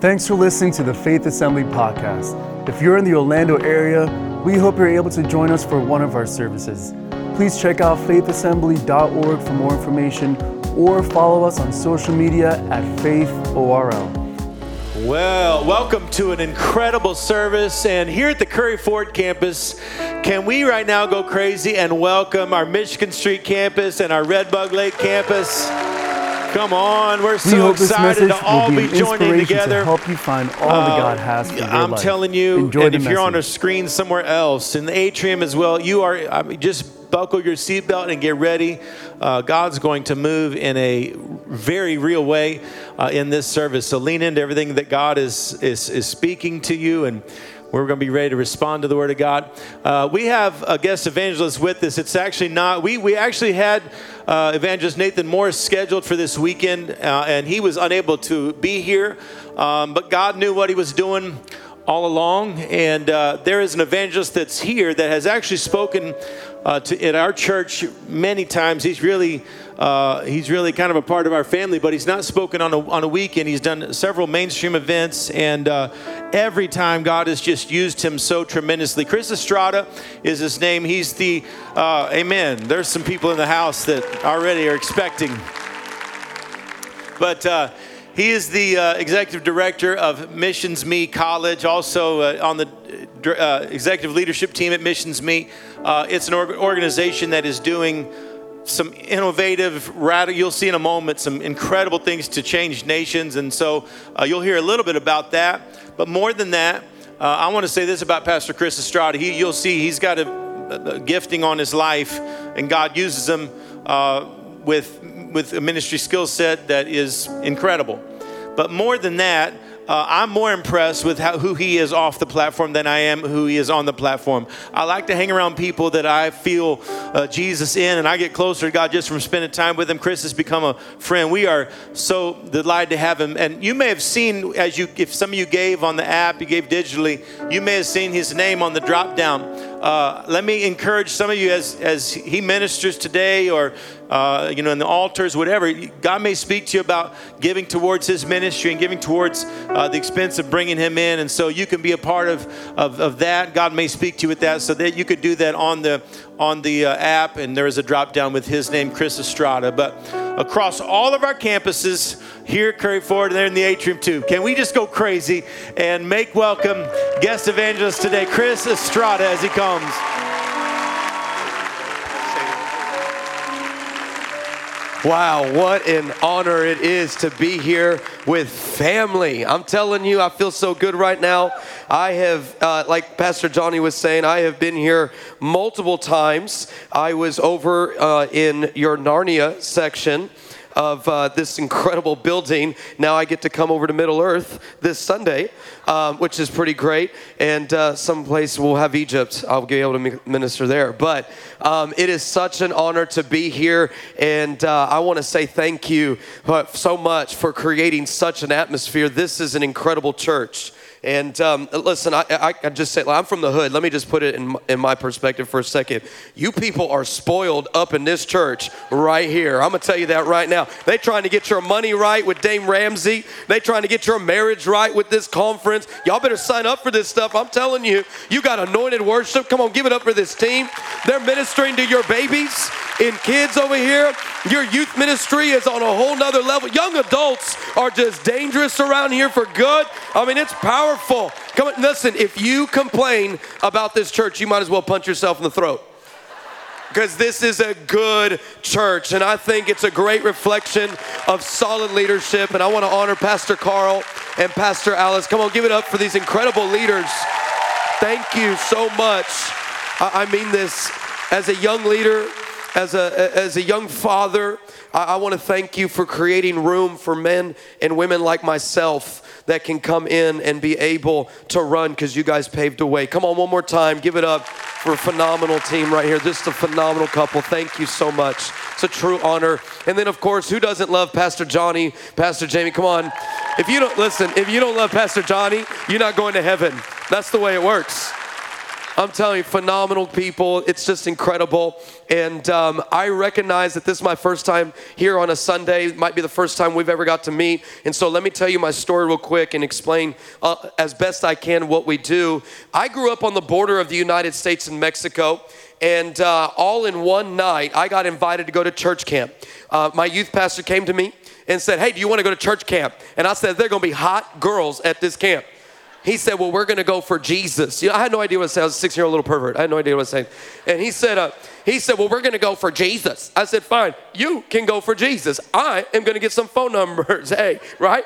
Thanks for listening to the Faith Assembly podcast. If you're in the Orlando area, we hope you're able to join us for one of our services. Please check out faithassembly.org for more information or follow us on social media at faithorl. Well, welcome to an incredible service. And here at the Curry Ford campus, can we right now go crazy and welcome our Michigan Street campus and our Redbug Lake campus? Come on, we're so we excited to all be, be joining together. To help you find all uh, that God has for your I'm life. telling you, Enjoy and if message. you're on a screen somewhere else in the atrium as well, you are I mean, just buckle your seatbelt and get ready. Uh, God's going to move in a very real way uh, in this service. So lean into everything that God is is, is speaking to you and we're going to be ready to respond to the Word of God. Uh, we have a guest evangelist with us. It's actually not, we, we actually had uh, evangelist Nathan Morris scheduled for this weekend, uh, and he was unable to be here. Um, but God knew what he was doing all along. And uh, there is an evangelist that's here that has actually spoken uh, to, in our church many times. He's really uh, he's really kind of a part of our family, but he's not spoken on a, on a weekend. He's done several mainstream events, and uh, every time God has just used him so tremendously. Chris Estrada is his name. He's the, uh, amen. There's some people in the house that already are expecting. But uh, he is the uh, executive director of Missions Me College, also uh, on the uh, executive leadership team at Missions Me. Uh, it's an organization that is doing some innovative, radical, you'll see in a moment some incredible things to change nations. And so uh, you'll hear a little bit about that. But more than that, uh, I want to say this about Pastor Chris Estrada. He, you'll see he's got a, a, gifting on his life, and God uses him uh, with, with a ministry skill set that is incredible. But more than that, uh, I'm more impressed with how, who he is off the platform than I am who he is on the platform. I like to hang around people that I feel uh, Jesus in, and I get closer to God just from spending time with him. Chris has become a friend. We are so delighted to have him. And you may have seen, as you, if some of you gave on the app, you gave digitally, you may have seen his name on the drop down. Uh, let me encourage some of you as, as he ministers today or uh, you know, in the altars, whatever. God may speak to you about giving towards His ministry and giving towards uh, the expense of bringing Him in, and so you can be a part of, of, of that. God may speak to you with that, so that you could do that on the on the uh, app, and there is a drop down with His name, Chris Estrada. But across all of our campuses here at Curry Ford, and there in the atrium too. Can we just go crazy and make welcome guest evangelist today, Chris Estrada, as he comes. Wow, what an honor it is to be here with family. I'm telling you, I feel so good right now. I have, uh, like Pastor Johnny was saying, I have been here multiple times. I was over uh, in your Narnia section of uh, this incredible building. Now I get to come over to Middle Earth this Sunday, um, which is pretty great. And uh, someplace we'll have Egypt. I'll be able to minister there. But um, it is such an honor to be here. And uh, I want to say thank you uh, so much for creating such an atmosphere. This is an incredible church. And um, listen, I, I, I, just say, I'm from the hood. Let me just put it in, in my perspective for a second. You people are spoiled up in this church right here. I'm going to tell you that right now. They trying to get your money right with Dave Ramsey. They trying to get your marriage right with this conference. Y'all better sign up for this stuff. I'm telling you, you got anointed worship. Come on, give it up for this team. They're ministering to your babies and kids over here. Your youth ministry is on a whole nother level. Young adults are just dangerous around here for good. I mean, it's powerful. Come on, listen, if you complain about this church, you might as well punch yourself in the throat. Because this is a good church, and I think it's a great reflection of solid leadership. And I want to honor Pastor Carl and Pastor Alice. Come on, give it up for these incredible leaders. Thank you so much. I mean this as a young leader, as a, as a young father, I, I want to thank you for creating room for men and women like myself that can come in and be able to run because you guys paved the way. Come on, one more time. Give it up for a phenomenal team right here. Just a phenomenal couple. Thank you so much. It's a true honor. And then, of course, who doesn't love Pastor Johnny, Pastor Jamie? Come on. If you don't, listen, if you don't love Pastor Johnny, you're not going to heaven. That's the way it works. I'm telling you, phenomenal people. It's just incredible. And um, I recognize that this is my first time here on a Sunday. It might be the first time we've ever got to meet. And so let me tell you my story real quick and explain uh, as best I can what we do. I grew up on the border of the United States and Mexico. And uh, all in one night, I got invited to go to church camp. Uh, my youth pastor came to me and said, Hey, do you want to go to church camp? And I said, They're going to be hot girls at this camp. He said, Well, we're going to go for Jesus. You know, I had no idea what said. I was a six year old little pervert. I had no idea what it said. And he said, uh, he said, Well, we're going to go for Jesus. I said, Fine, you can go for Jesus. I am going to get some phone numbers. Hey, right?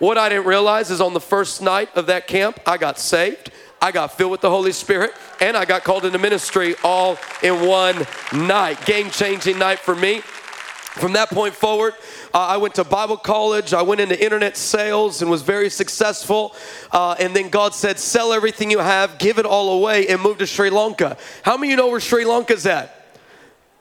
What I didn't realize is on the first night of that camp, I got saved. I got filled with the Holy Spirit, and I got called into ministry all in one night. Game changing night for me. From that point forward, uh, I went to Bible college. I went into internet sales and was very successful. Uh, and then God said, Sell everything you have, give it all away, and move to Sri Lanka. How many of you know where Sri Lanka's at?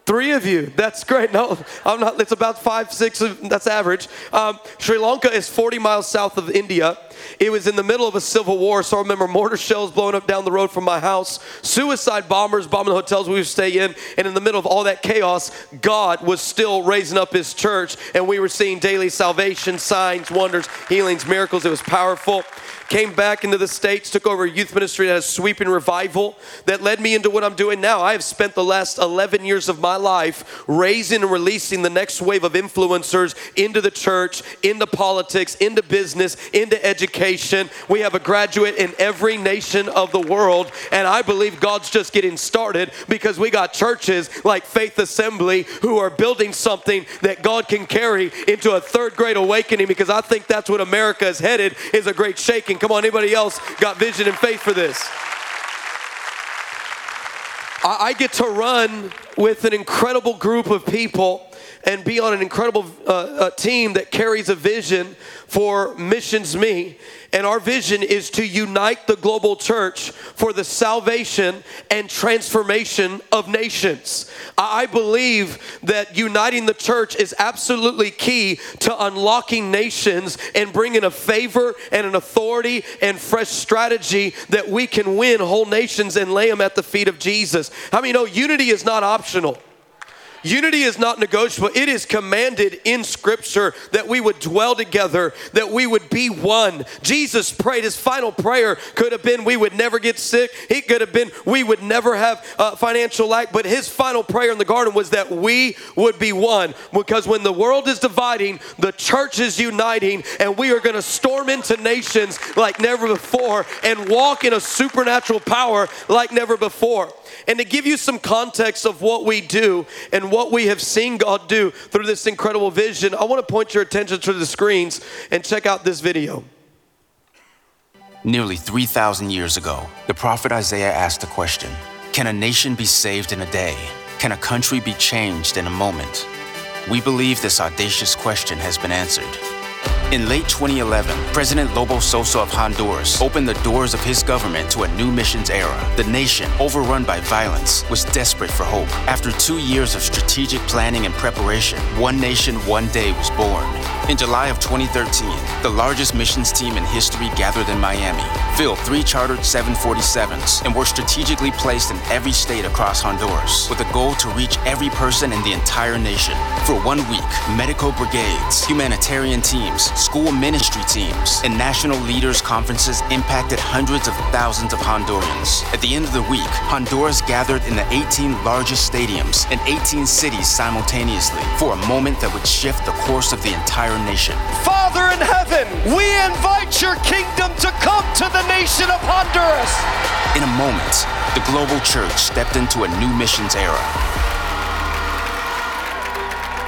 Three of you. That's great. No, I'm not. It's about five, six. That's average. Um, Sri Lanka is 40 miles south of India. It was in the middle of a civil war, so I remember mortar shells blowing up down the road from my house, suicide bombers bombing the hotels we would stay in, and in the middle of all that chaos, God was still raising up His church, and we were seeing daily salvation, signs, wonders, healings, miracles. It was powerful came back into the States, took over a youth ministry that has sweeping revival that led me into what I'm doing now. I have spent the last 11 years of my life raising and releasing the next wave of influencers into the church, into politics, into business, into education. We have a graduate in every nation of the world, and I believe God's just getting started because we got churches like Faith Assembly who are building something that God can carry into a third great awakening because I think that's what America is headed is a great shaking Come on, anybody else got vision and faith for this? I, I get to run with an incredible group of people and be on an incredible uh, uh, team that carries a vision for Missions Me. And our vision is to unite the global church for the salvation and transformation of nations. I believe that uniting the church is absolutely key to unlocking nations and bringing a favor and an authority and fresh strategy that we can win whole nations and lay them at the feet of Jesus. I mean, you know, unity is not optional. Unity is not negotiable. It is commanded in Scripture that we would dwell together, that we would be one. Jesus prayed, his final prayer could have been we would never get sick. It could have been we would never have uh, financial lack. But his final prayer in the garden was that we would be one. Because when the world is dividing, the church is uniting, and we are going to storm into nations like never before and walk in a supernatural power like never before. And to give you some context of what we do and what we have seen God do through this incredible vision, I want to point your attention to the screens and check out this video. Nearly 3,000 years ago, the prophet Isaiah asked the question Can a nation be saved in a day? Can a country be changed in a moment? We believe this audacious question has been answered. In late 2011, President Lobo Sosa of Honduras opened the doors of his government to a new missions era. The nation, overrun by violence, was desperate for hope. After two years of strategic planning and preparation, One Nation, One Day was born. In July of 2013, the largest missions team in history gathered in Miami, filled three chartered 747s, and were strategically placed in every state across Honduras, with a goal to reach every person in the entire nation. For one week, medical brigades, humanitarian teams, school ministry teams, and national leaders conferences impacted hundreds of thousands of Hondurans. At the end of the week, Honduras gathered in the 18 largest stadiums in 18 cities simultaneously for a moment that would shift the course of the entire nation. Father in heaven, we invite your kingdom to come to the nation of Honduras. In a moment, the global church stepped into a new missions era.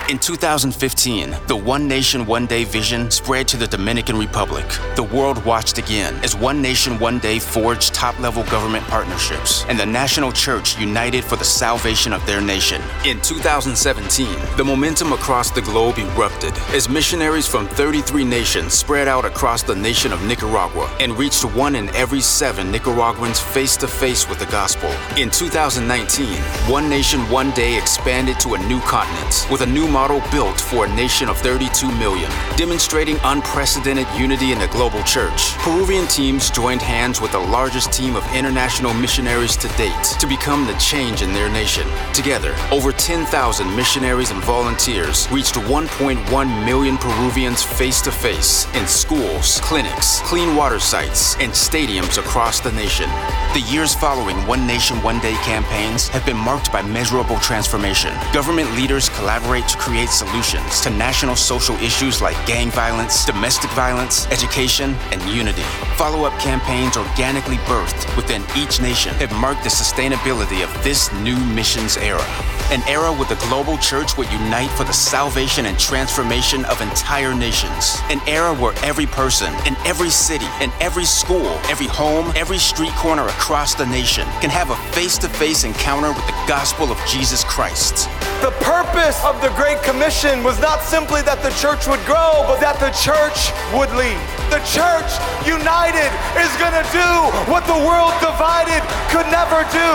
In 2015, the One Nation, One Day vision spread to the Dominican Republic. The world watched again as One Nation, One Day forged top level government partnerships, and the national church united for the salvation of their nation. In 2017, the momentum across the globe erupted as missionaries from 33 nations spread out across the nation of Nicaragua and reached one in every seven Nicaraguans face to face with the gospel. In 2019, One Nation, One Day expanded to a new continent with a new model built for a nation of 32 million, demonstrating unprecedented unity in the global church. Peruvian teams joined hands with the largest team of international missionaries to date to become the change in their nation. Together, over 10,000 missionaries and volunteers reached 1.1 million Peruvians face to face in schools, clinics, clean water sites, and stadiums across the nation. The years following One Nation, One Day campaigns have been marked by measurable transformation. Government leaders collaborate to create solutions to national social issues like gang violence, domestic violence, education, and unity. Follow up campaigns organically birthed within each nation have marked the sustainability of this new missions era. An era where the global church would unite for the salvation and transformation of entire nations. An era where every person, in every city, in every school, every home, every street corner across the nation can have a face to face encounter with the gospel of Jesus Christ. The purpose of the Great Commission was not simply that the church would grow, but that the church would lead. The church united is going to do what the world divided could never do.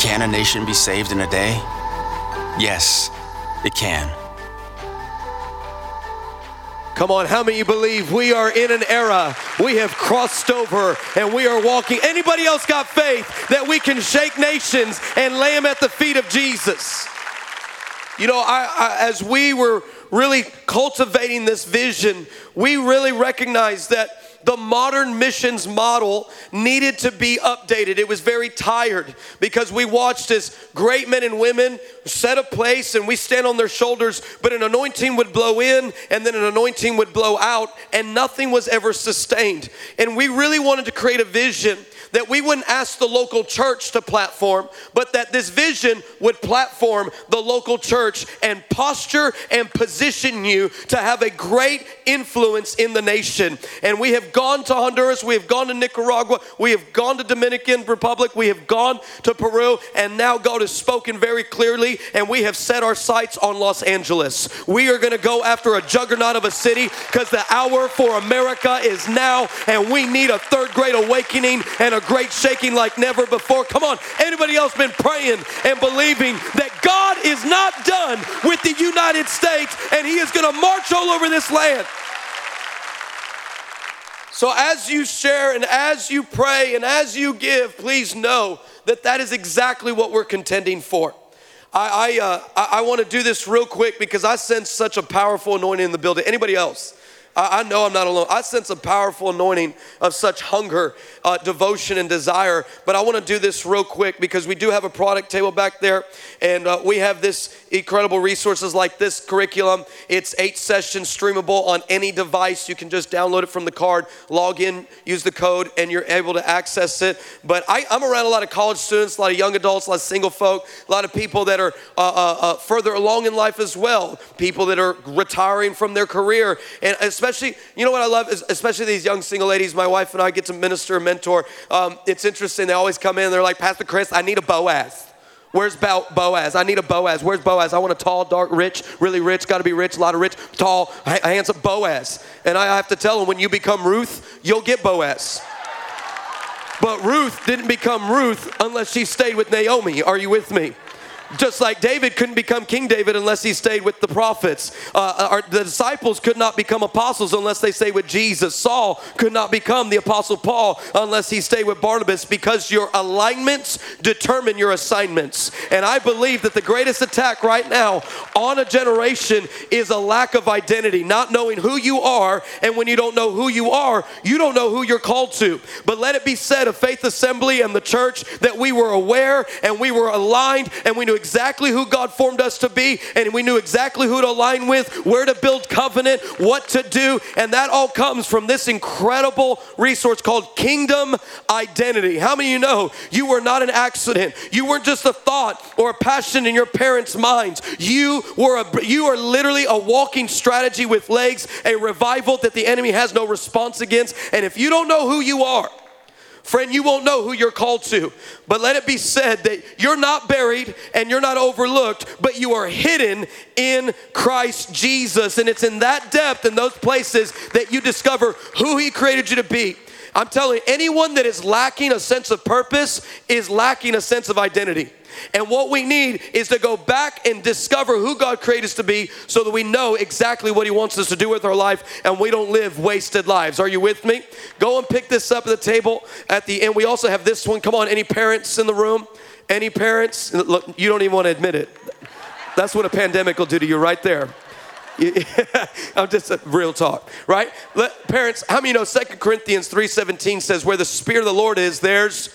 Can a nation be saved in a day? Yes, it can. Come on, how many you believe we are in an era we have crossed over and we are walking? Anybody else got faith that we can shake nations and lay them at the feet of Jesus? You know, I, I, as we were really cultivating this vision, we really recognized that the modern missions model needed to be updated. It was very tired because we watched as great men and women set a place and we stand on their shoulders, but an anointing would blow in and then an anointing would blow out, and nothing was ever sustained. And we really wanted to create a vision that we wouldn't ask the local church to platform, but that this vision would platform the local church and posture and position you to have a great influence in the nation. And we have gone to Honduras, we have gone to Nicaragua, we have gone to Dominican Republic, we have gone to Peru, and now God has spoken very clearly, and we have set our sights on Los Angeles. We are going to go after a juggernaut of a city because the hour for America is now, and we need a third great awakening and a great shaking like never before. Come on, anybody else been praying and believing that God is not done with the United States and He is going to march all over this land? So, as you share and as you pray and as you give, please know that that is exactly what we're contending for. I, I, uh, I, I want to do this real quick because I sense such a powerful anointing in the building. Anybody else? I, know I'm not alone. I sense a powerful anointing of such hunger, uh, devotion, and desire. But I want to do this real quick because we do have a product table back there, and uh, we have this incredible resources like this curriculum. It's eight sessions streamable on any device. You can just download it from the card, log in, use the code, and you're able to access it. But I, am around a lot of college students, a lot of young adults, a lot of single folk, a lot of people that are uh, uh, uh further along in life as well, people that are retiring from their career, and especially, you know what I love is especially these young single ladies. My wife and I get to minister and mentor. Um, it's interesting. They always come in. They're like, Pastor Chris, I need a Boaz. Where's Boaz? I need a Boaz. Where's Boaz? I want a tall, dark, rich, really rich, got to be rich, a lot of rich, tall, handsome Boaz. And I have to tell him when you become Ruth, you'll get Boaz. But Ruth didn't become Ruth unless she stayed with Naomi. Are you with me? Just like David couldn't become King David unless he stayed with the prophets. Uh, our, the disciples could not become apostles unless they stayed with Jesus. Saul could not become the apostle Paul unless he stayed with Barnabas because your alignments determine your assignments. And I believe that the greatest attack right now on a generation is a lack of identity, not knowing who you are. And when you don't know who you are, you don't know who you're called to. But let it be said of Faith Assembly and the church that we were aware and we were aligned and we knew exactly who God formed us to be, and we knew exactly who to align with, where to build covenant, what to do, and that all comes from this incredible resource called Kingdom Identity. How many of you know you were not an accident? You weren't just a thought or a passion in your parents' minds. You were a you are literally a walking strategy with legs, a revival that the enemy has no response against. And if you don't know who you are, Friend, you won't know who you're called to, but let it be said that you're not buried and you're not overlooked, but you are hidden in Christ Jesus. And it's in that depth, in those places, that you discover who He created you to be. I'm telling you, anyone that is lacking a sense of purpose is lacking a sense of identity. And what we need is to go back and discover who God created us to be so that we know exactly what He wants us to do with our life and we don't live wasted lives. Are you with me? Go and pick this up at the table at the end. We also have this one. Come on, any parents in the room? Any parents? Look, you don't even want to admit it. That's what a pandemic will do to you right there. I'm just a real talk, right? Let, parents, how many know 2 Corinthians 3:17 says where the spirit of the Lord is, there's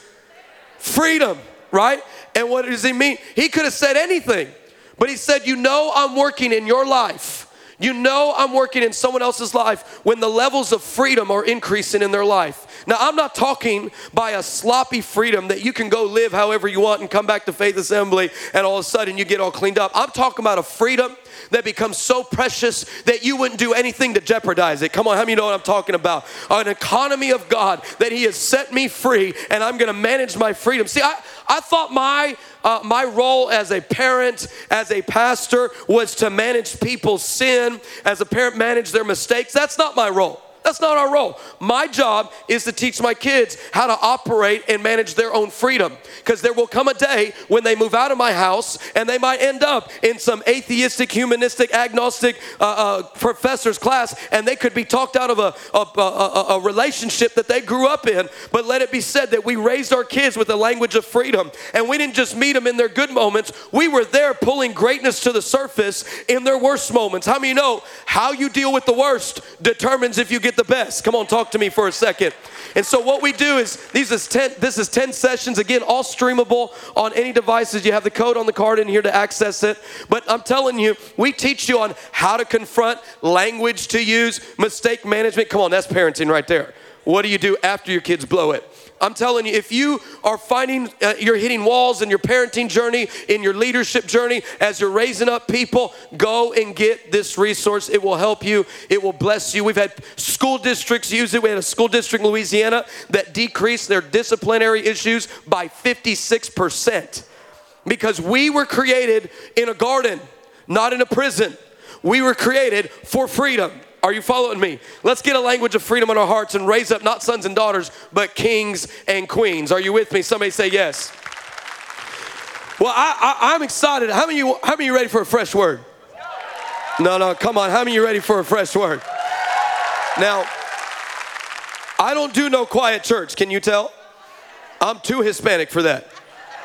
freedom, right? And what does he mean? He could have said anything, but he said, "You know I'm working in your life." You know, I'm working in someone else's life when the levels of freedom are increasing in their life. Now, I'm not talking by a sloppy freedom that you can go live however you want and come back to Faith Assembly and all of a sudden you get all cleaned up. I'm talking about a freedom that becomes so precious that you wouldn't do anything to jeopardize it. Come on, how many know what I'm talking about? An economy of God that He has set me free and I'm gonna manage my freedom. See, I, I thought my uh, my role as a parent, as a pastor, was to manage people's sin, as a parent, manage their mistakes. That's not my role. That's not our role. My job is to teach my kids how to operate and manage their own freedom. Because there will come a day when they move out of my house and they might end up in some atheistic, humanistic, agnostic uh, uh, professor's class and they could be talked out of a, a, a, a relationship that they grew up in. But let it be said that we raised our kids with the language of freedom. And we didn't just meet them in their good moments, we were there pulling greatness to the surface in their worst moments. How many know how you deal with the worst determines if you get the best. Come on, talk to me for a second. And so what we do is these is 10 this is 10 sessions again all streamable on any devices. You have the code on the card in here to access it. But I'm telling you, we teach you on how to confront, language to use, mistake management. Come on, that's parenting right there. What do you do after your kids blow it? I'm telling you, if you are finding uh, you're hitting walls in your parenting journey, in your leadership journey, as you're raising up people, go and get this resource. It will help you, it will bless you. We've had school districts use it. We had a school district in Louisiana that decreased their disciplinary issues by 56% because we were created in a garden, not in a prison. We were created for freedom. Are you following me? Let's get a language of freedom in our hearts and raise up not sons and daughters, but kings and queens. Are you with me? Somebody say yes. Well, I, am excited. How many, you, how many you ready for a fresh word? No, no, come on. How many you ready for a fresh word? Now, I don't do no quiet church. Can you tell? I'm too Hispanic for that.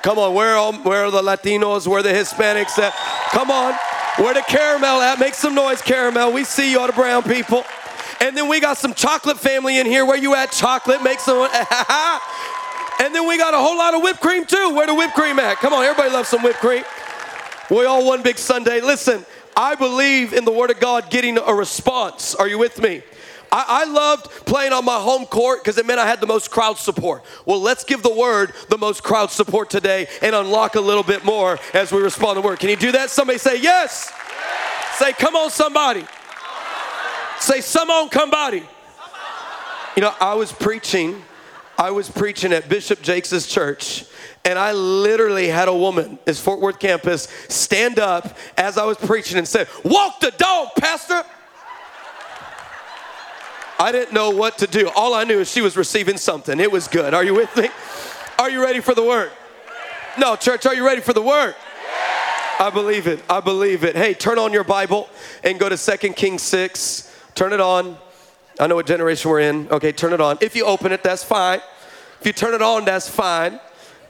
Come on, where are, where are the Latinos? Where are the Hispanics at? Come on. Where the caramel at? Make some noise, caramel. We see you, all the brown people. And then we got some chocolate family in here. Where you at, chocolate? Make some. and then we got a whole lot of whipped cream too. Where the whipped cream at? Come on, everybody loves some whipped cream. We all one big Sunday. Listen, I believe in the Word of God getting a response. Are you with me? I, I loved playing on my home court because it meant I had the most crowd support. Well, let's give the word the most crowd support today and unlock a little bit more as we respond to word. Can you do that? Somebody say yes. yes. Say, come on, somebody. Come on. Say, some on, somebody. You know, I was preaching. I was preaching at Bishop Jakes' church, and I literally had a woman, his Fort Worth campus, stand up as I was preaching and said, Walk the dog, Pastor. I didn't know what to do. All I knew is she was receiving something. It was good. Are you with me? Are you ready for the word? No, church, are you ready for the word? I believe it. I believe it. Hey, turn on your Bible and go to 2 Kings 6. Turn it on. I know what generation we're in. Okay, turn it on. If you open it, that's fine. If you turn it on, that's fine.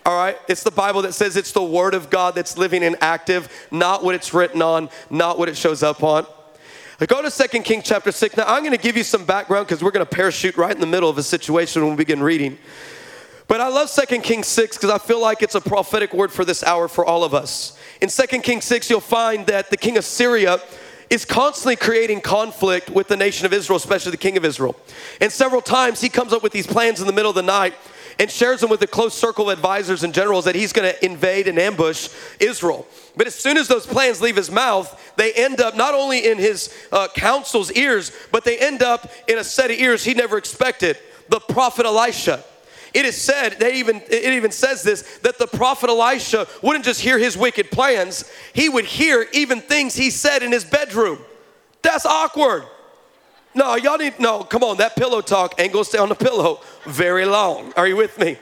All right? It's the Bible that says it's the Word of God that's living and active, not what it's written on, not what it shows up on. Go to 2 Kings chapter 6. Now, I'm going to give you some background because we're going to parachute right in the middle of a situation when we begin reading. But I love 2 Kings 6 because I feel like it's a prophetic word for this hour for all of us. In 2 Kings 6, you'll find that the king of Syria is constantly creating conflict with the nation of Israel, especially the king of Israel. And several times he comes up with these plans in the middle of the night and shares them with a close circle of advisors and generals that he's going to invade and ambush Israel. But as soon as those plans leave his mouth, they end up not only in his uh, counsel's ears, but they end up in a set of ears he never expected the prophet Elisha. It is said, they even, it even says this, that the prophet Elisha wouldn't just hear his wicked plans, he would hear even things he said in his bedroom. That's awkward. No, y'all need, no, come on, that pillow talk ain't gonna stay on the pillow very long. Are you with me?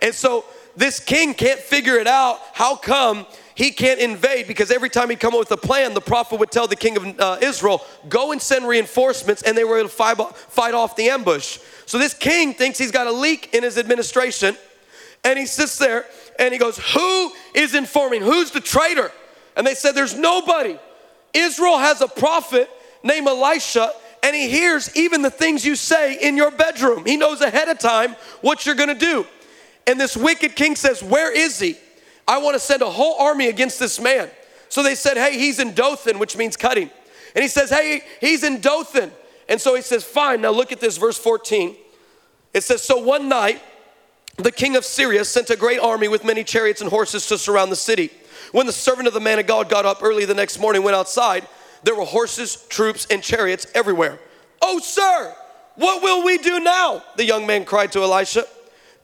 And so this king can't figure it out. How come he can't invade? Because every time he'd come up with a plan, the prophet would tell the king of uh, Israel, go and send reinforcements, and they were able to fight, fight off the ambush. So this king thinks he's got a leak in his administration, and he sits there and he goes, Who is informing? Who's the traitor? And they said, There's nobody. Israel has a prophet named Elisha, and he hears even the things you say in your bedroom. He knows ahead of time what you're gonna do. And this wicked king says, Where is he? I wanna send a whole army against this man. So they said, Hey, he's in Dothan, which means cutting. And he says, Hey, he's in Dothan. And so he says, Fine, now look at this, verse 14. It says, So one night, the king of Syria sent a great army with many chariots and horses to surround the city. When the servant of the man of God got up early the next morning, and went outside, there were horses, troops, and chariots everywhere. Oh, sir, what will we do now? The young man cried to Elisha.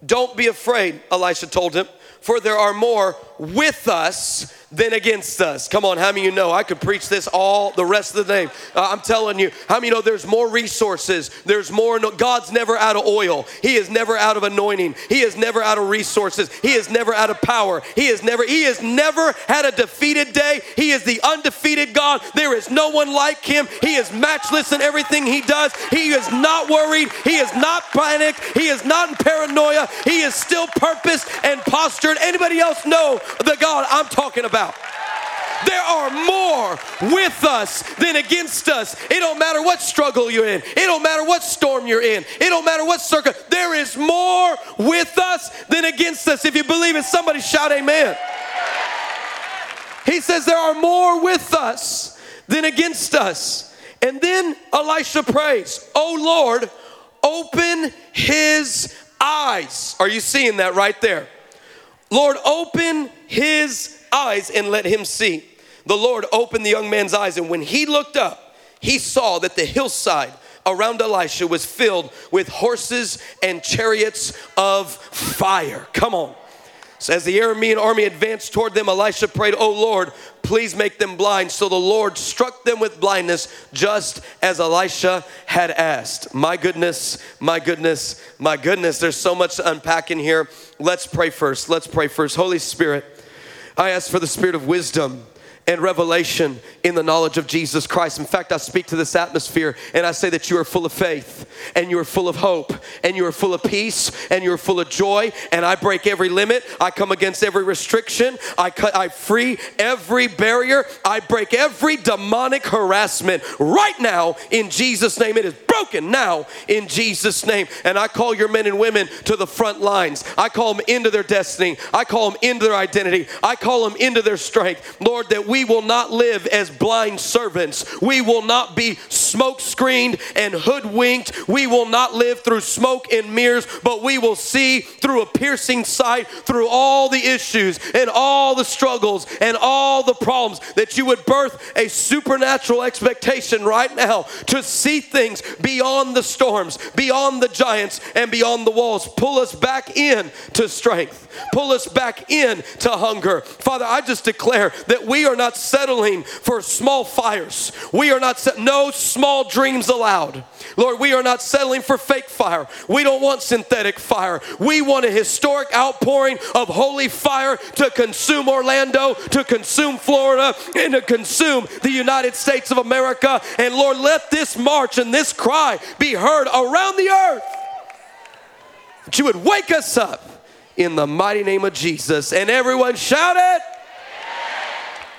Don't be afraid, Elisha told him, for there are more with us than against us. Come on, how many you know I could preach this all the rest of the day? Uh, I'm telling you, how many you know there's more resources? There's more, no, God's never out of oil. He is never out of anointing. He is never out of resources. He is never out of power. He is never, he has never had a defeated day. He is the undefeated God. There is no one like him. He is matchless in everything he does. He is not worried. He is not panicked. He is not in paranoia. He is still purposed and postured. Anybody else know the God I'm talking about? About. There are more with us than against us. It don't matter what struggle you're in. It don't matter what storm you're in. It don't matter what circle. There is more with us than against us. If you believe it, somebody shout amen. He says there are more with us than against us. And then Elisha prays, Oh Lord, open his eyes. Are you seeing that right there? Lord, open his eyes and let him see. The Lord opened the young man's eyes, and when he looked up, he saw that the hillside around Elisha was filled with horses and chariots of fire. Come on. So as the Aramean army advanced toward them, Elisha prayed, Oh Lord, please make them blind. So the Lord struck them with blindness, just as Elisha had asked. My goodness, my goodness, my goodness. There's so much to unpack in here. Let's pray first. Let's pray first. Holy Spirit, I ask for the spirit of wisdom and revelation in the knowledge of Jesus Christ. In fact, I speak to this atmosphere and I say that you are full of faith and you are full of hope and you are full of peace and you are full of joy. And I break every limit. I come against every restriction. I cut, I free every barrier. I break every demonic harassment right now in Jesus' name. It is broken now in Jesus' name. And I call your men and women to the front lines. I call them into their destiny. I call them into their identity. I call them into their strength. Lord, that we we will not live as blind servants. We will not be smoke screened and hoodwinked. We will not live through smoke and mirrors, but we will see through a piercing sight through all the issues and all the struggles and all the problems that you would birth a supernatural expectation right now to see things beyond the storms, beyond the giants, and beyond the walls. Pull us back in to strength. Pull us back in to hunger. Father, I just declare that we are not settling for small fires. We are not, set, no small dreams allowed. Lord, we are not settling for fake fire. We don't want synthetic fire. We want a historic outpouring of holy fire to consume Orlando, to consume Florida, and to consume the United States of America. And Lord, let this march and this cry be heard around the earth. That you would wake us up in the mighty name of Jesus. And everyone shout it.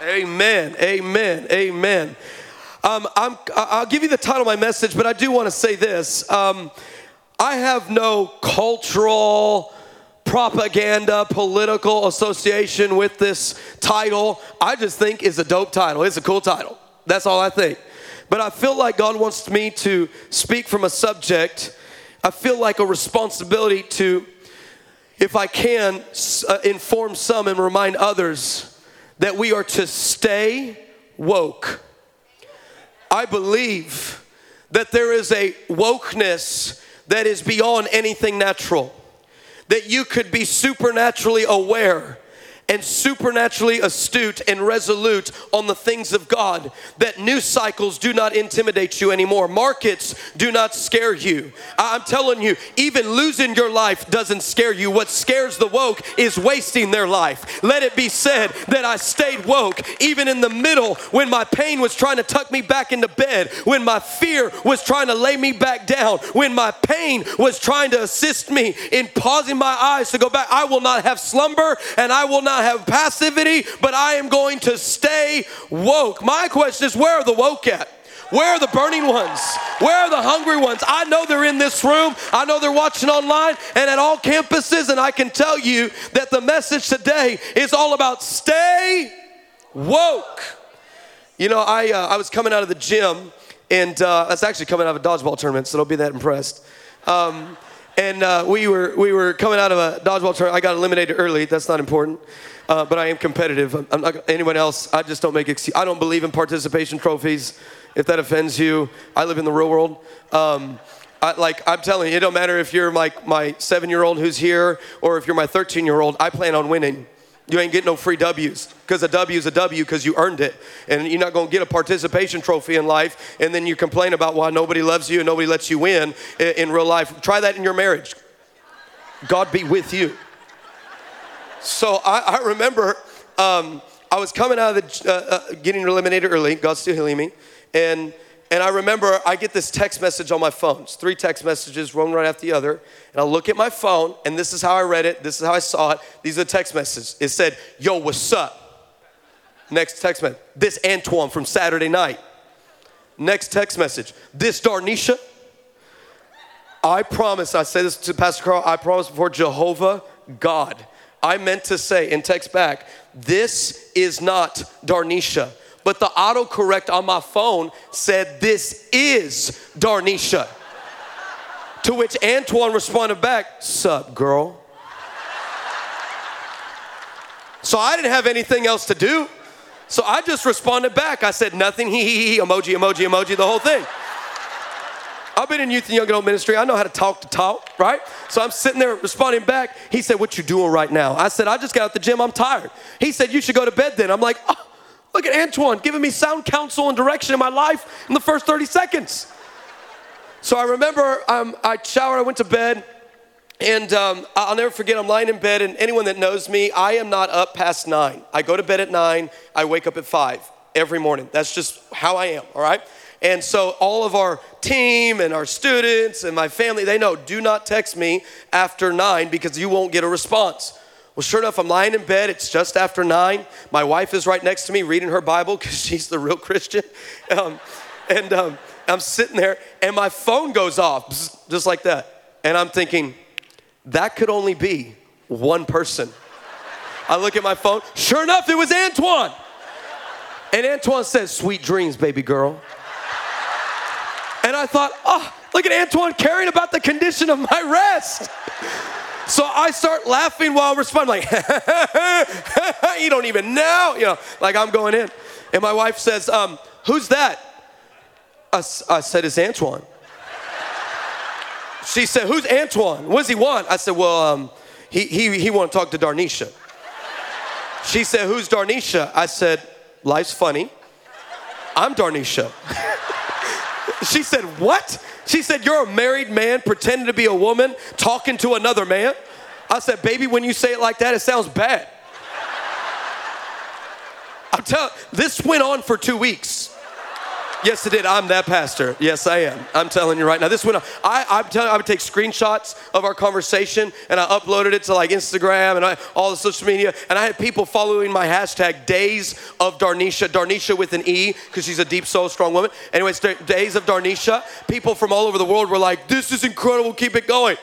Amen. Amen. Amen. Um, i will give you the title of my message, but I do want to say this. Um, I have no cultural propaganda, political association with this title. I just think it's a dope title. It's a cool title. That's all I think. But I feel like God wants me to speak from a subject. I feel like a responsibility to if I can, uh, inform some and remind others that we are to stay woke. I believe that there is a wokeness that is beyond anything natural, that you could be supernaturally aware and supernaturally astute and resolute on the things of God that news cycles do not intimidate you anymore. Markets do not scare you. I'm telling you, even losing your life doesn't scare you. What scares the woke is wasting their life. Let it be said that I stayed woke even in the middle when my pain was trying to tuck me back into bed, when my fear was trying to lay me back down, when my pain was trying to assist me in pausing my eyes to go back. I will not have slumber and I will not have passivity, but I am going to stay woke. My question is where are the woke at? Where are the burning ones? Where are the hungry ones? I know they're in this room. I know they're watching online and at all campuses. And I can tell you that the message today is all about stay woke. You know, I, uh, I was coming out of the gym and uh, was actually coming out of a dodgeball tournament, so don't be that impressed. Um, and uh, we were we were coming out of a dodgeball tournament. I got eliminated early. That's not important, uh, but I am competitive. I'm, I'm not anyone else. I just don't make excuses. I don't believe in participation trophies. If that offends you, I live in the real world. Um, I, like I'm telling you, it don't matter if you're like my seven-year-old who's here or if you're my 13-year-old. I plan on winning. You ain't getting no free W's because a W is a W because you earned it. And you're not going to get a participation trophy in life and then you complain about why nobody loves you and nobody lets you win in, in real life. Try that in your marriage. God be with you. So I, I remember um, I was coming out of the, uh, uh, getting eliminated early. God's still healing me. And and I remember I get this text message on my phone. It's three text messages, one right after the other. And I look at my phone, and this is how I read it. This is how I saw it. These are the text messages. It said, Yo, what's up? Next text message. This Antoine from Saturday night. Next text message. This Darnisha. I promise, I say this to Pastor Carl, I promise before Jehovah God. I meant to say in text back, this is not Darnisha but the autocorrect on my phone said, This is Darnisha. to which Antoine responded back, Sup, girl. So I didn't have anything else to do. So I just responded back. I said, Nothing, hee hee hee, emoji, emoji, emoji, the whole thing. I've been in youth and young adult ministry. I know how to talk to talk, right? So I'm sitting there responding back. He said, What you doing right now? I said, I just got out the gym. I'm tired. He said, You should go to bed then. I'm like, oh. Look at Antoine giving me sound counsel and direction in my life in the first 30 seconds. So I remember um, I showered, I went to bed, and um, I'll never forget, I'm lying in bed, and anyone that knows me, I am not up past nine. I go to bed at nine, I wake up at five every morning. That's just how I am, all right? And so all of our team and our students and my family, they know do not text me after nine because you won't get a response. Well, sure enough, I'm lying in bed. It's just after nine. My wife is right next to me reading her Bible because she's the real Christian. Um, and um, I'm sitting there, and my phone goes off just like that. And I'm thinking, that could only be one person. I look at my phone. Sure enough, it was Antoine. And Antoine says, Sweet dreams, baby girl. And I thought, oh, look at Antoine caring about the condition of my rest. So I start laughing while responding, like, you don't even know, you know, like I'm going in. And my wife says, um, who's that? I, I said, it's Antoine. She said, who's Antoine? What does he want? I said, well, um, he, he, he want to talk to Darnisha. She said, who's Darnisha? I said, life's funny. I'm Darnisha. she said, what? She said, You're a married man pretending to be a woman talking to another man. I said, Baby, when you say it like that, it sounds bad. I'm telling this went on for two weeks. Yes, it did. I'm that pastor. Yes, I am. I'm telling you right now. This went. I, I'm telling I would take screenshots of our conversation and I uploaded it to like Instagram and I, all the social media. And I had people following my hashtag days of Darnisha, Darnisha with an E, because she's a deep soul, strong woman. Anyways, days of Darnisha. People from all over the world were like, this is incredible. Keep it going.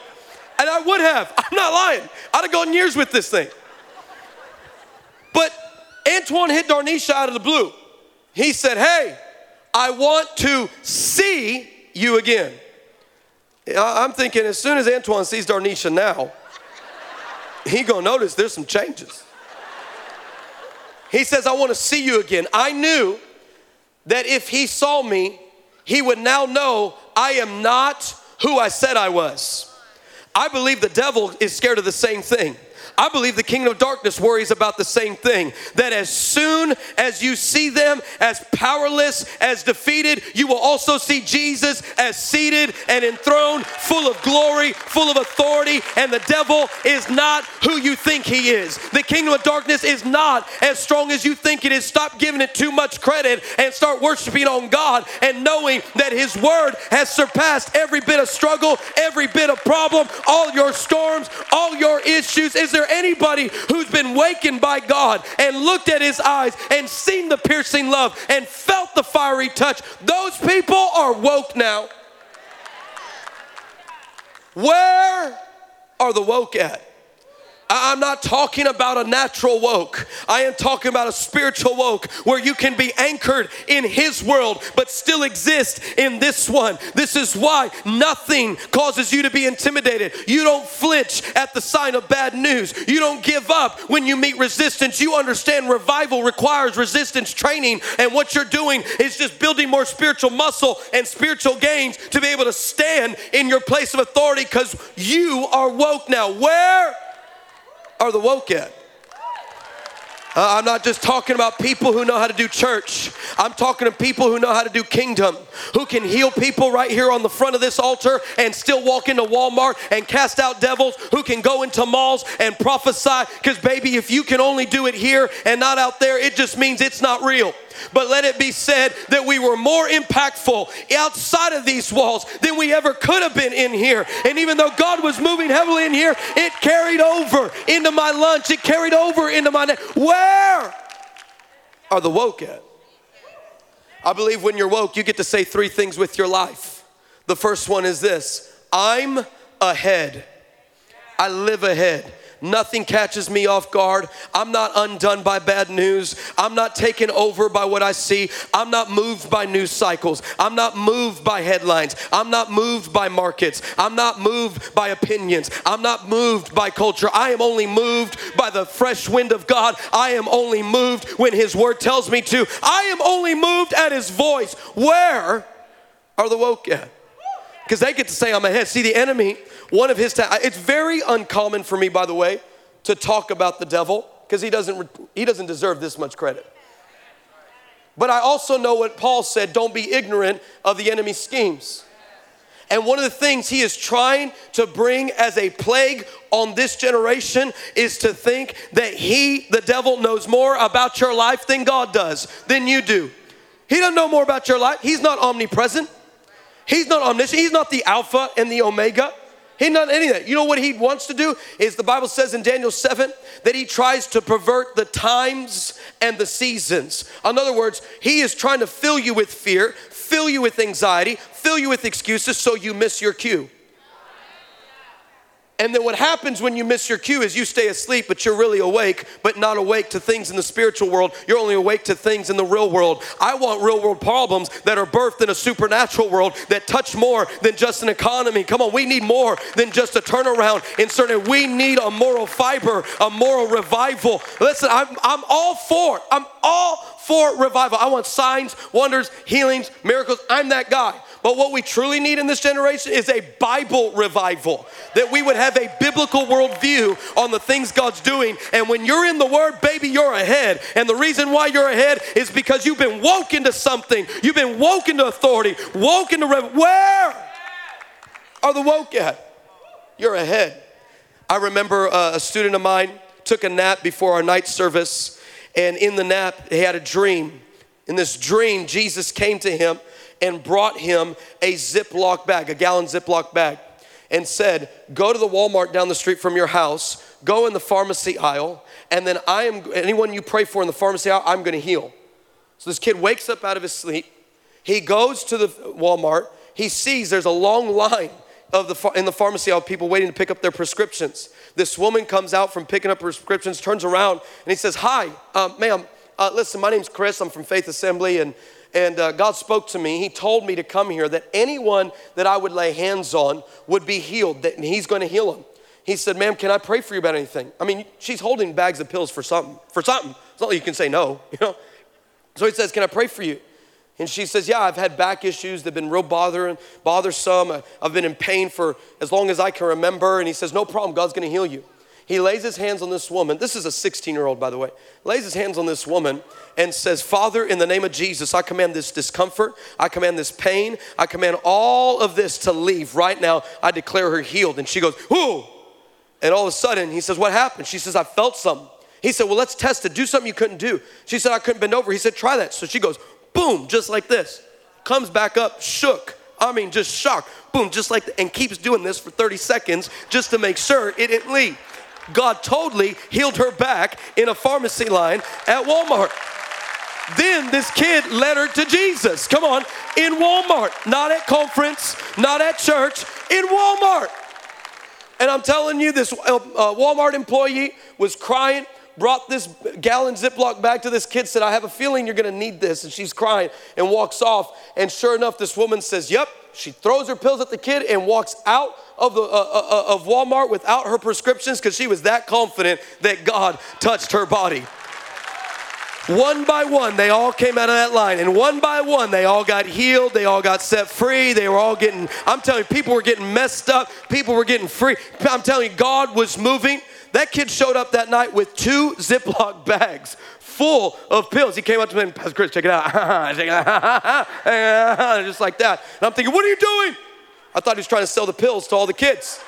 And I would have. I'm not lying. I'd have gone years with this thing. But Antoine hit Darnisha out of the blue. He said, hey, I want to see you again. I'm thinking as soon as Antoine sees Darnisha now, he gonna notice there's some changes. He says, I want to see you again. I knew that if he saw me, he would now know I am not who I said I was. I believe the devil is scared of the same thing. I believe the kingdom of darkness worries about the same thing that as soon as you see them as powerless, as defeated, you will also see Jesus as seated and enthroned, full of glory, full of authority, and the devil is not who you think he is. The kingdom of darkness is not as strong as you think it is. Stop giving it too much credit and start worshiping on God and knowing that his word has surpassed every bit of struggle, every bit of problem, all your storms, all your issues. Is there anybody who's been wakened by God and looked at his eyes and seen the piercing love and felt the fiery touch? Those people are woke now. Where are the woke at? I'm not talking about a natural woke. I am talking about a spiritual woke where you can be anchored in His world but still exist in this one. This is why nothing causes you to be intimidated. You don't flinch at the sign of bad news. You don't give up when you meet resistance. You understand revival requires resistance training, and what you're doing is just building more spiritual muscle and spiritual gains to be able to stand in your place of authority because you are woke now. Where? Are the woke at? Uh, I'm not just talking about people who know how to do church. I'm talking to people who know how to do kingdom, who can heal people right here on the front of this altar and still walk into Walmart and cast out devils, who can go into malls and prophesy. Because, baby, if you can only do it here and not out there, it just means it's not real. But let it be said that we were more impactful outside of these walls than we ever could have been in here. And even though God was moving heavily in here, it carried over into my lunch, it carried over into my. Ne- Where are the woke at? I believe when you're woke, you get to say three things with your life. The first one is this I'm ahead, I live ahead. Nothing catches me off guard. I'm not undone by bad news. I'm not taken over by what I see. I'm not moved by news cycles. I'm not moved by headlines. I'm not moved by markets. I'm not moved by opinions. I'm not moved by culture. I am only moved by the fresh wind of God. I am only moved when His word tells me to. I am only moved at His voice. Where are the woke at? Because they get to say I'm ahead. See, the enemy one of his ta- it's very uncommon for me by the way to talk about the devil because he doesn't he doesn't deserve this much credit but i also know what paul said don't be ignorant of the enemy's schemes and one of the things he is trying to bring as a plague on this generation is to think that he, the devil, knows more about your life than God does, than you do. He doesn't know more about your life. He's not omnipresent. He's not omniscient. He's not the Alpha and the Omega. He not any of that. You know what he wants to do is the Bible says in Daniel 7 that he tries to pervert the times and the seasons. In other words, he is trying to fill you with fear, fill you with anxiety, fill you with excuses so you miss your cue. And then what happens when you miss your cue is you stay asleep, but you're really awake, but not awake to things in the spiritual world. You're only awake to things in the real world. I want real world problems that are birthed in a supernatural world that touch more than just an economy. Come on, we need more than just a turnaround in certain. We need a moral fiber, a moral revival. Listen, I'm, I'm all for. I'm all for revival. I want signs, wonders, healings, miracles. I'm that guy. But what we truly need in this generation is a Bible revival. That we would have a biblical worldview on the things God's doing. And when you're in the Word, baby, you're ahead. And the reason why you're ahead is because you've been woke into something. You've been woke into authority, woke into rev- where are the woke at? You're ahead. I remember uh, a student of mine took a nap before our night service and in the nap, he had a dream. In this dream, Jesus came to him and brought him a Ziploc bag, a gallon Ziploc bag, and said, Go to the Walmart down the street from your house, go in the pharmacy aisle, and then I am, anyone you pray for in the pharmacy aisle, I'm gonna heal. So this kid wakes up out of his sleep. He goes to the Walmart. He sees there's a long line of the, in the pharmacy aisle of people waiting to pick up their prescriptions. This woman comes out from picking up prescriptions, turns around, and he says, Hi, uh, ma'am, uh, listen, my name's Chris. I'm from Faith Assembly, and, and uh, God spoke to me. He told me to come here that anyone that I would lay hands on would be healed, that, and He's going to heal them. He said, Ma'am, can I pray for you about anything? I mean, she's holding bags of pills for something, for something. It's not like you can say no, you know? So he says, Can I pray for you? And she says, Yeah, I've had back issues that have been real bothering, bothersome. I've been in pain for as long as I can remember. And he says, No problem, God's gonna heal you. He lays his hands on this woman. This is a 16 year old, by the way. Lays his hands on this woman and says, Father, in the name of Jesus, I command this discomfort. I command this pain. I command all of this to leave right now. I declare her healed. And she goes, Whoo! And all of a sudden, he says, What happened? She says, I felt something. He said, Well, let's test it. Do something you couldn't do. She said, I couldn't bend over. He said, Try that. So she goes, Boom, just like this. Comes back up, shook. I mean, just shocked. Boom, just like, that. and keeps doing this for 30 seconds just to make sure it didn't leave. God totally healed her back in a pharmacy line at Walmart. Then this kid led her to Jesus. Come on, in Walmart, not at conference, not at church, in Walmart. And I'm telling you, this uh, uh, Walmart employee was crying, brought this gallon Ziploc bag to this kid, said, I have a feeling you're gonna need this. And she's crying and walks off. And sure enough, this woman says, Yep. She throws her pills at the kid and walks out of, the, uh, uh, uh of Walmart without her prescriptions because she was that confident that God touched her body. One by one, they all came out of that line, and one by one, they all got healed. They all got set free. They were all getting, I'm telling you, people were getting messed up. People were getting free. I'm telling you, God was moving. That kid showed up that night with two Ziploc bags full of pills. He came up to me and Pastor Chris, check it out. Just like that. And I'm thinking, what are you doing? I thought he was trying to sell the pills to all the kids.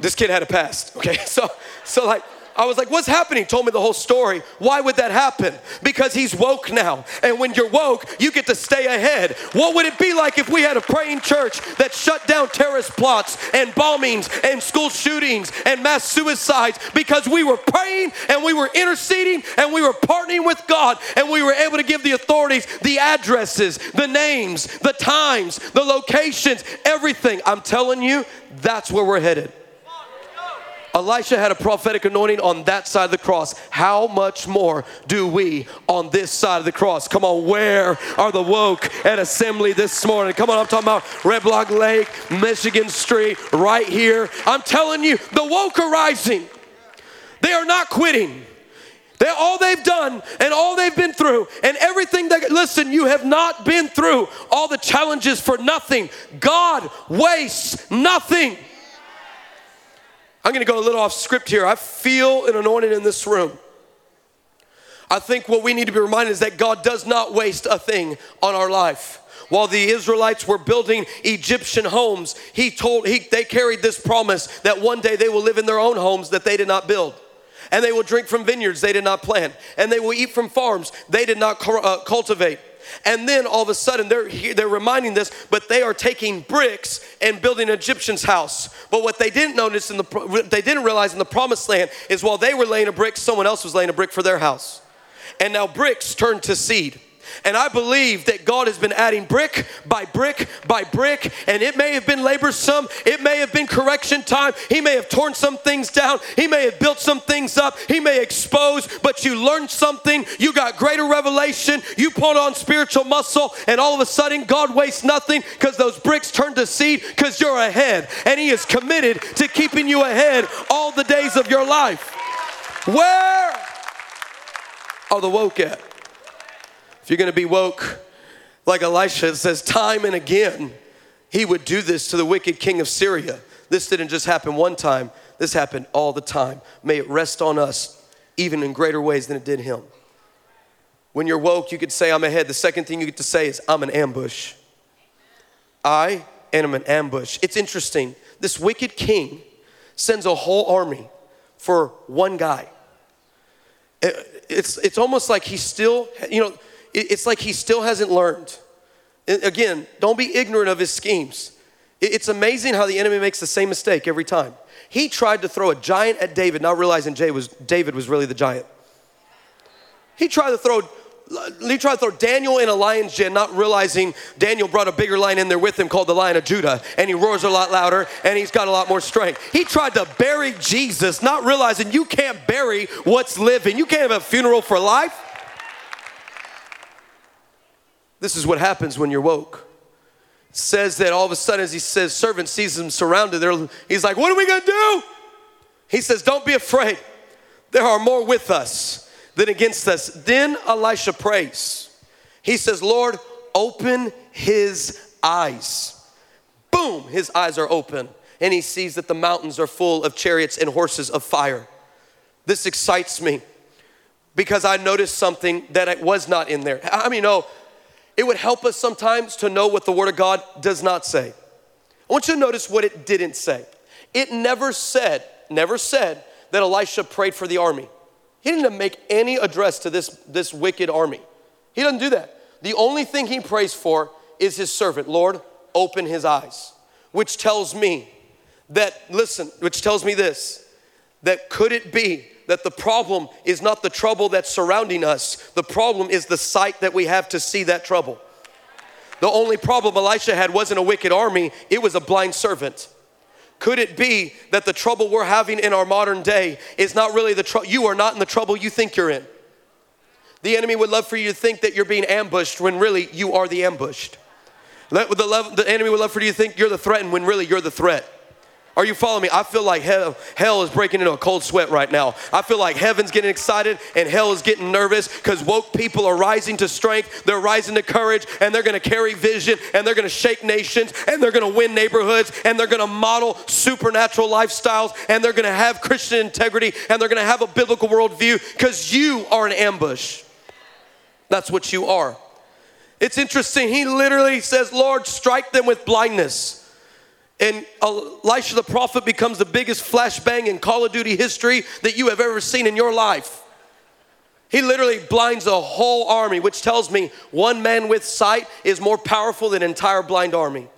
this kid had a past. Okay, so so like I was like, what's happening? Told me the whole story. Why would that happen? Because he's woke now. And when you're woke, you get to stay ahead. What would it be like if we had a praying church that shut down terrorist plots and bombings and school shootings and mass suicides because we were praying and we were interceding and we were partnering with God and we were able to give the authorities the addresses, the names, the times, the locations, everything. I'm telling you, that's where we're headed. Elisha had a prophetic anointing on that side of the cross. How much more do we on this side of the cross? Come on, where are the woke at assembly this morning? Come on, I'm talking about Red Block Lake, Michigan Street, right here. I'm telling you, the woke are rising. They are not quitting. They all they've done and all they've been through and everything that listen, you have not been through all the challenges for nothing. God wastes nothing. I'm going to go a little off script here. I feel an anointing in this room. I think what we need to be reminded is that God does not waste a thing on our life. While the Israelites were building Egyptian homes, he told he, they carried this promise that one day they will live in their own homes that they did not build. And they will drink from vineyards they did not plant. And they will eat from farms they did not uh, cultivate. And then all of a sudden they're they're reminding this, but they are taking bricks and building an Egyptian's house. But what they didn't notice in the they didn't realize in the promised land is while they were laying a brick, someone else was laying a brick for their house. And now bricks turned to seed. And I believe that God has been adding brick by brick by brick. And it may have been labor some, it may have been correction time. He may have torn some things down, He may have built some things up, He may expose, but you learned something. You got greater revelation, you put on spiritual muscle, and all of a sudden, God wastes nothing because those bricks turn to seed because you're ahead. And He is committed to keeping you ahead all the days of your life. Where are the woke at? If you're going to be woke, like Elisha says time and again, he would do this to the wicked king of Syria. This didn't just happen one time, this happened all the time. May it rest on us even in greater ways than it did him. When you're woke, you could say, I'm ahead. The second thing you get to say is, I'm an ambush. I am an ambush. It's interesting. This wicked king sends a whole army for one guy. It's, it's almost like he's still, you know, it's like he still hasn't learned. Again, don't be ignorant of his schemes. It's amazing how the enemy makes the same mistake every time. He tried to throw a giant at David, not realizing was, David was really the giant. He tried to throw he tried to throw Daniel in a lion's den, not realizing Daniel brought a bigger lion in there with him called the Lion of Judah, and he roars a lot louder and he's got a lot more strength. He tried to bury Jesus, not realizing you can't bury what's living. You can't have a funeral for life. This is what happens when you're woke. Says that all of a sudden, as he says, servant sees him surrounded. There, he's like, What are we gonna do? He says, Don't be afraid. There are more with us than against us. Then Elisha prays. He says, Lord, open his eyes. Boom, his eyes are open. and he sees that the mountains are full of chariots and horses of fire. This excites me because I noticed something that it was not in there. I mean, no, it would help us sometimes to know what the Word of God does not say. I want you to notice what it didn't say. It never said, never said that Elisha prayed for the army. He didn't make any address to this, this wicked army. He doesn't do that. The only thing he prays for is his servant. Lord, open his eyes. Which tells me that, listen, which tells me this that could it be that the problem is not the trouble that's surrounding us, the problem is the sight that we have to see that trouble. The only problem Elisha had wasn't a wicked army, it was a blind servant. Could it be that the trouble we're having in our modern day is not really the trouble? You are not in the trouble you think you're in. The enemy would love for you to think that you're being ambushed when really you are the ambushed. The, the enemy would love for you to think you're the threatened when really you're the threat. Are you following me? I feel like hell, hell is breaking into a cold sweat right now. I feel like heaven's getting excited and hell is getting nervous because woke people are rising to strength, they're rising to courage, and they're gonna carry vision and they're gonna shake nations and they're gonna win neighborhoods and they're gonna model supernatural lifestyles and they're gonna have Christian integrity and they're gonna have a biblical worldview because you are an ambush. That's what you are. It's interesting. He literally says, Lord, strike them with blindness. And Elisha the prophet becomes the biggest flashbang in Call of Duty history that you have ever seen in your life. He literally blinds a whole army, which tells me one man with sight is more powerful than an entire blind army.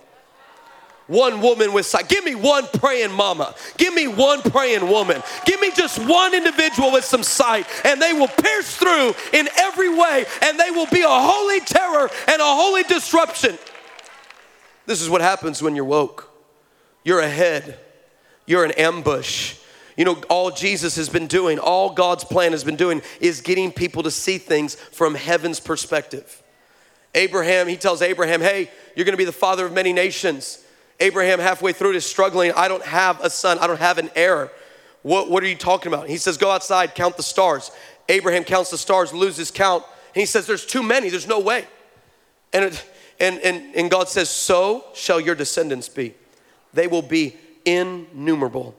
One woman with sight. Give me one praying mama. Give me one praying woman. Give me just one individual with some sight, and they will pierce through in every way, and they will be a holy terror and a holy disruption. This is what happens when you're woke. You're ahead, you're an ambush. You know, all Jesus has been doing, all God's plan has been doing, is getting people to see things from heaven's perspective. Abraham, he tells Abraham, hey, you're gonna be the father of many nations. Abraham, halfway through, is struggling. I don't have a son, I don't have an heir. What, what are you talking about? He says, Go outside, count the stars. Abraham counts the stars, loses count. And he says, There's too many, there's no way. And, it, and, and, and God says, So shall your descendants be they will be innumerable.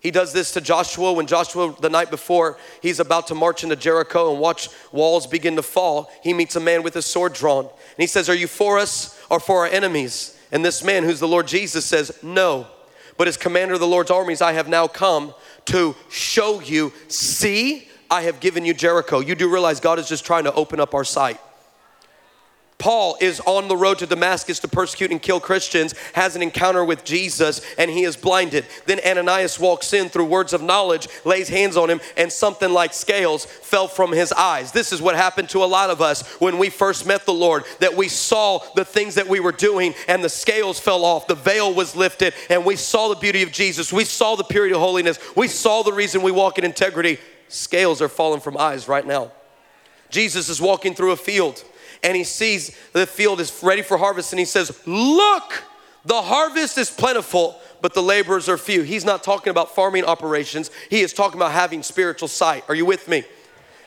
He does this to Joshua when Joshua, the night before, he's about to march into Jericho and watch walls begin to fall. He meets a man with a sword drawn. And he says, Are you for us or for our enemies? And this man, who's the Lord Jesus, says, No. But as commander of the Lord's armies, I have now come to show you, see, I have given you Jericho. You do realize God is just trying to open up our sight. Paul is on the road to Damascus to persecute and kill Christians, has an encounter with Jesus, and he is blinded. Then Ananias walks in through words of knowledge, lays hands on him, and something like scales fell from his eyes. This is what happened to a lot of us when we first met the Lord, that we saw the things that we were doing, and the scales fell off, the veil was lifted, and we saw the beauty of Jesus. We saw the purity of holiness. We saw the reason we walk in integrity. Scales are falling from eyes right now. Jesus is walking through a field and he sees the field is ready for harvest and he says, Look, the harvest is plentiful, but the laborers are few. He's not talking about farming operations, he is talking about having spiritual sight. Are you with me?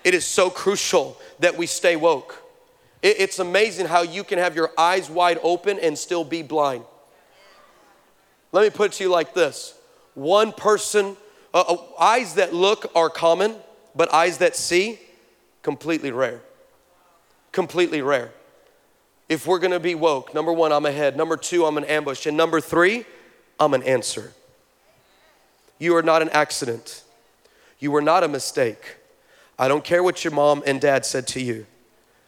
It is so crucial that we stay woke. It's amazing how you can have your eyes wide open and still be blind. Let me put it to you like this one person, uh, uh eyes that look are common, but eyes that see, completely rare completely rare. If we're gonna be woke, number one, I'm ahead. Number two, I'm an ambush. And number three, I'm an answer. You are not an accident. You were not a mistake. I don't care what your mom and dad said to you.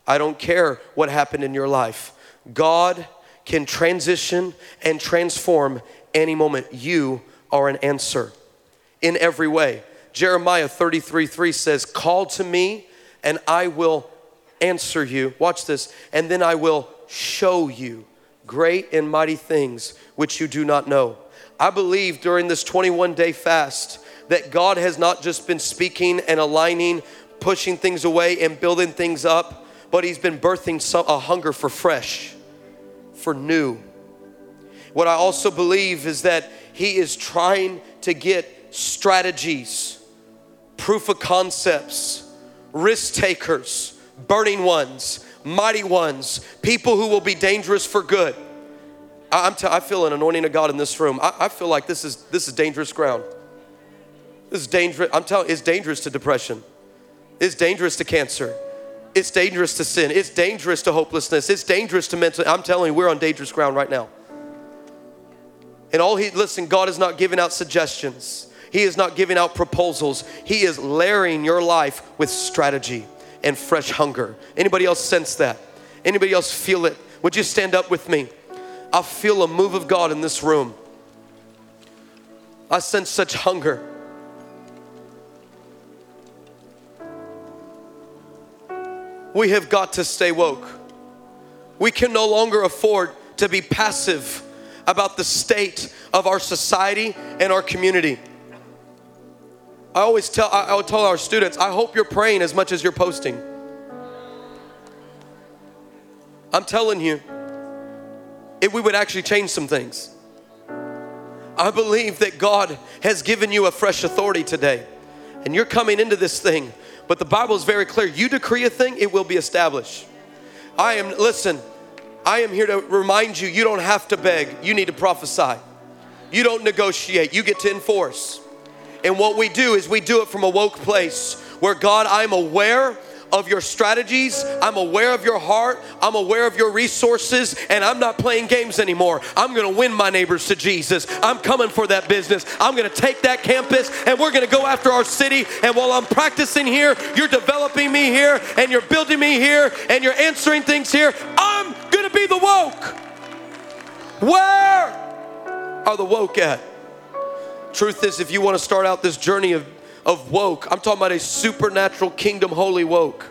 I don't care what happened in your life. God can transition and transform any moment. You are an answer in every way. Jeremiah 33 3 says, Call to me and I will answer you. Watch this. And then I will show you great and mighty things which you do not know. I believe during this 21 day fast that God has not just been speaking and aligning, pushing things away and building things up, but He's been birthing some, a hunger for fresh, for new. What I also believe is that He is trying to get strategies, proof of concepts, risk takers burning ones, mighty ones, people who will be dangerous for good. I- I'm t- I feel an anointing of God in this room. I, I feel like this is this is dangerous ground. This is dangerous. I'm telling it's dangerous to depression. It's dangerous to cancer. It's dangerous to sin. It's dangerous to hopelessness. It's dangerous to mental. I'm telling you, we're on dangerous ground right now. And all he, listen, God is not giving out suggestions. He is not giving out proposals. He is layering your life with strategy and fresh hunger. Anybody else sense that? Anybody else feel it? Would you stand up with me? I feel a move of God in this room. I sense such hunger. We have got to stay woke. We can no longer afford to be passive about the state of our society and our community. I always tell I, I would tell our students, I hope you're praying as much as you're posting. I'm telling you, if we would actually change some things. I believe that God has given you a fresh authority today. And you're coming into this thing, but the Bible is very clear. You decree a thing, it will be established. I am, listen, I am here to remind you you don't have to beg, you need to prophesy. You don't negotiate, you get to enforce. And what we do is we do it from a woke place where God, I'm aware of your strategies. I'm aware of your heart. I'm aware of your resources, and I'm not playing games anymore. I'm gonna win my neighbors to Jesus. I'm coming for that business. I'm gonna take that campus, and we're gonna go after our city. And while I'm practicing here, you're developing me here, and you're building me here, and you're answering things here. I'm gonna be the woke. Where are the woke at? Truth is, if you want to start out this journey of, of woke, I'm talking about a supernatural kingdom holy woke.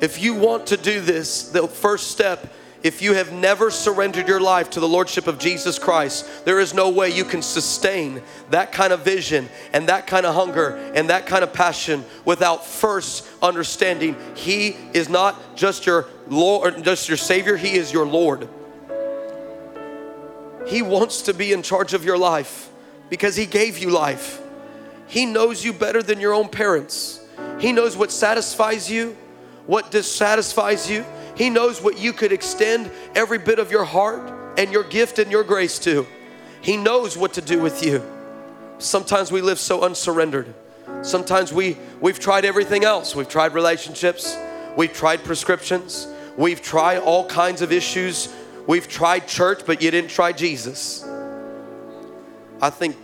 If you want to do this, the first step, if you have never surrendered your life to the Lordship of Jesus Christ, there is no way you can sustain that kind of vision and that kind of hunger and that kind of passion without first understanding He is not just your Lord, just your Savior, He is your Lord. He wants to be in charge of your life because He gave you life. He knows you better than your own parents. He knows what satisfies you, what dissatisfies you. He knows what you could extend every bit of your heart and your gift and your grace to. He knows what to do with you. Sometimes we live so unsurrendered. Sometimes we, we've tried everything else. We've tried relationships, we've tried prescriptions, we've tried all kinds of issues. We've tried church, but you didn't try Jesus. I think,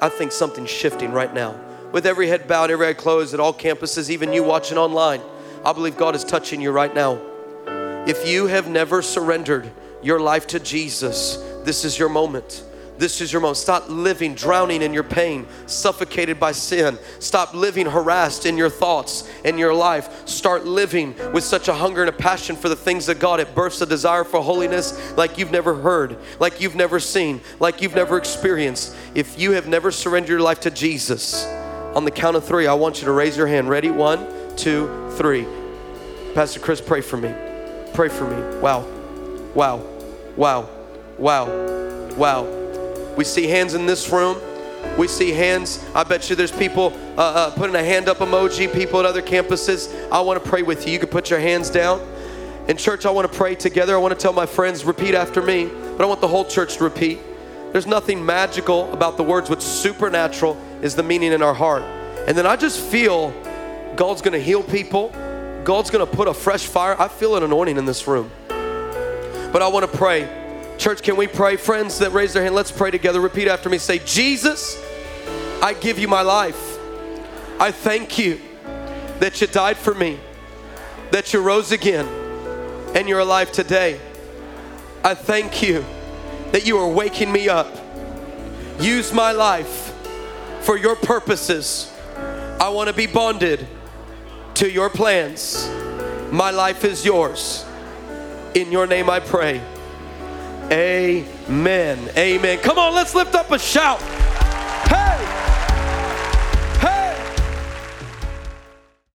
I think something's shifting right now. With every head bowed, every eye closed at all campuses, even you watching online, I believe God is touching you right now. If you have never surrendered your life to Jesus, this is your moment. This is your moment. Stop living drowning in your pain, suffocated by sin. Stop living harassed in your thoughts and your life. Start living with such a hunger and a passion for the things of God. It births a desire for holiness like you've never heard, like you've never seen, like you've never experienced. If you have never surrendered your life to Jesus, on the count of three, I want you to raise your hand. Ready? One, two, three. Pastor Chris, pray for me. Pray for me. Wow. Wow. Wow. Wow. Wow. We see hands in this room. We see hands. I bet you there's people uh, uh, putting a hand up emoji, people at other campuses. I want to pray with you. You can put your hands down. In church, I want to pray together. I want to tell my friends, repeat after me, but I want the whole church to repeat. There's nothing magical about the words. What's supernatural is the meaning in our heart. And then I just feel God's going to heal people. God's going to put a fresh fire. I feel an anointing in this room. But I want to pray. Church, can we pray? Friends that raise their hand, let's pray together. Repeat after me. Say, Jesus, I give you my life. I thank you that you died for me, that you rose again, and you're alive today. I thank you that you are waking me up. Use my life for your purposes. I want to be bonded to your plans. My life is yours. In your name I pray. Amen. Amen. Come on, let's lift up a shout. Hey!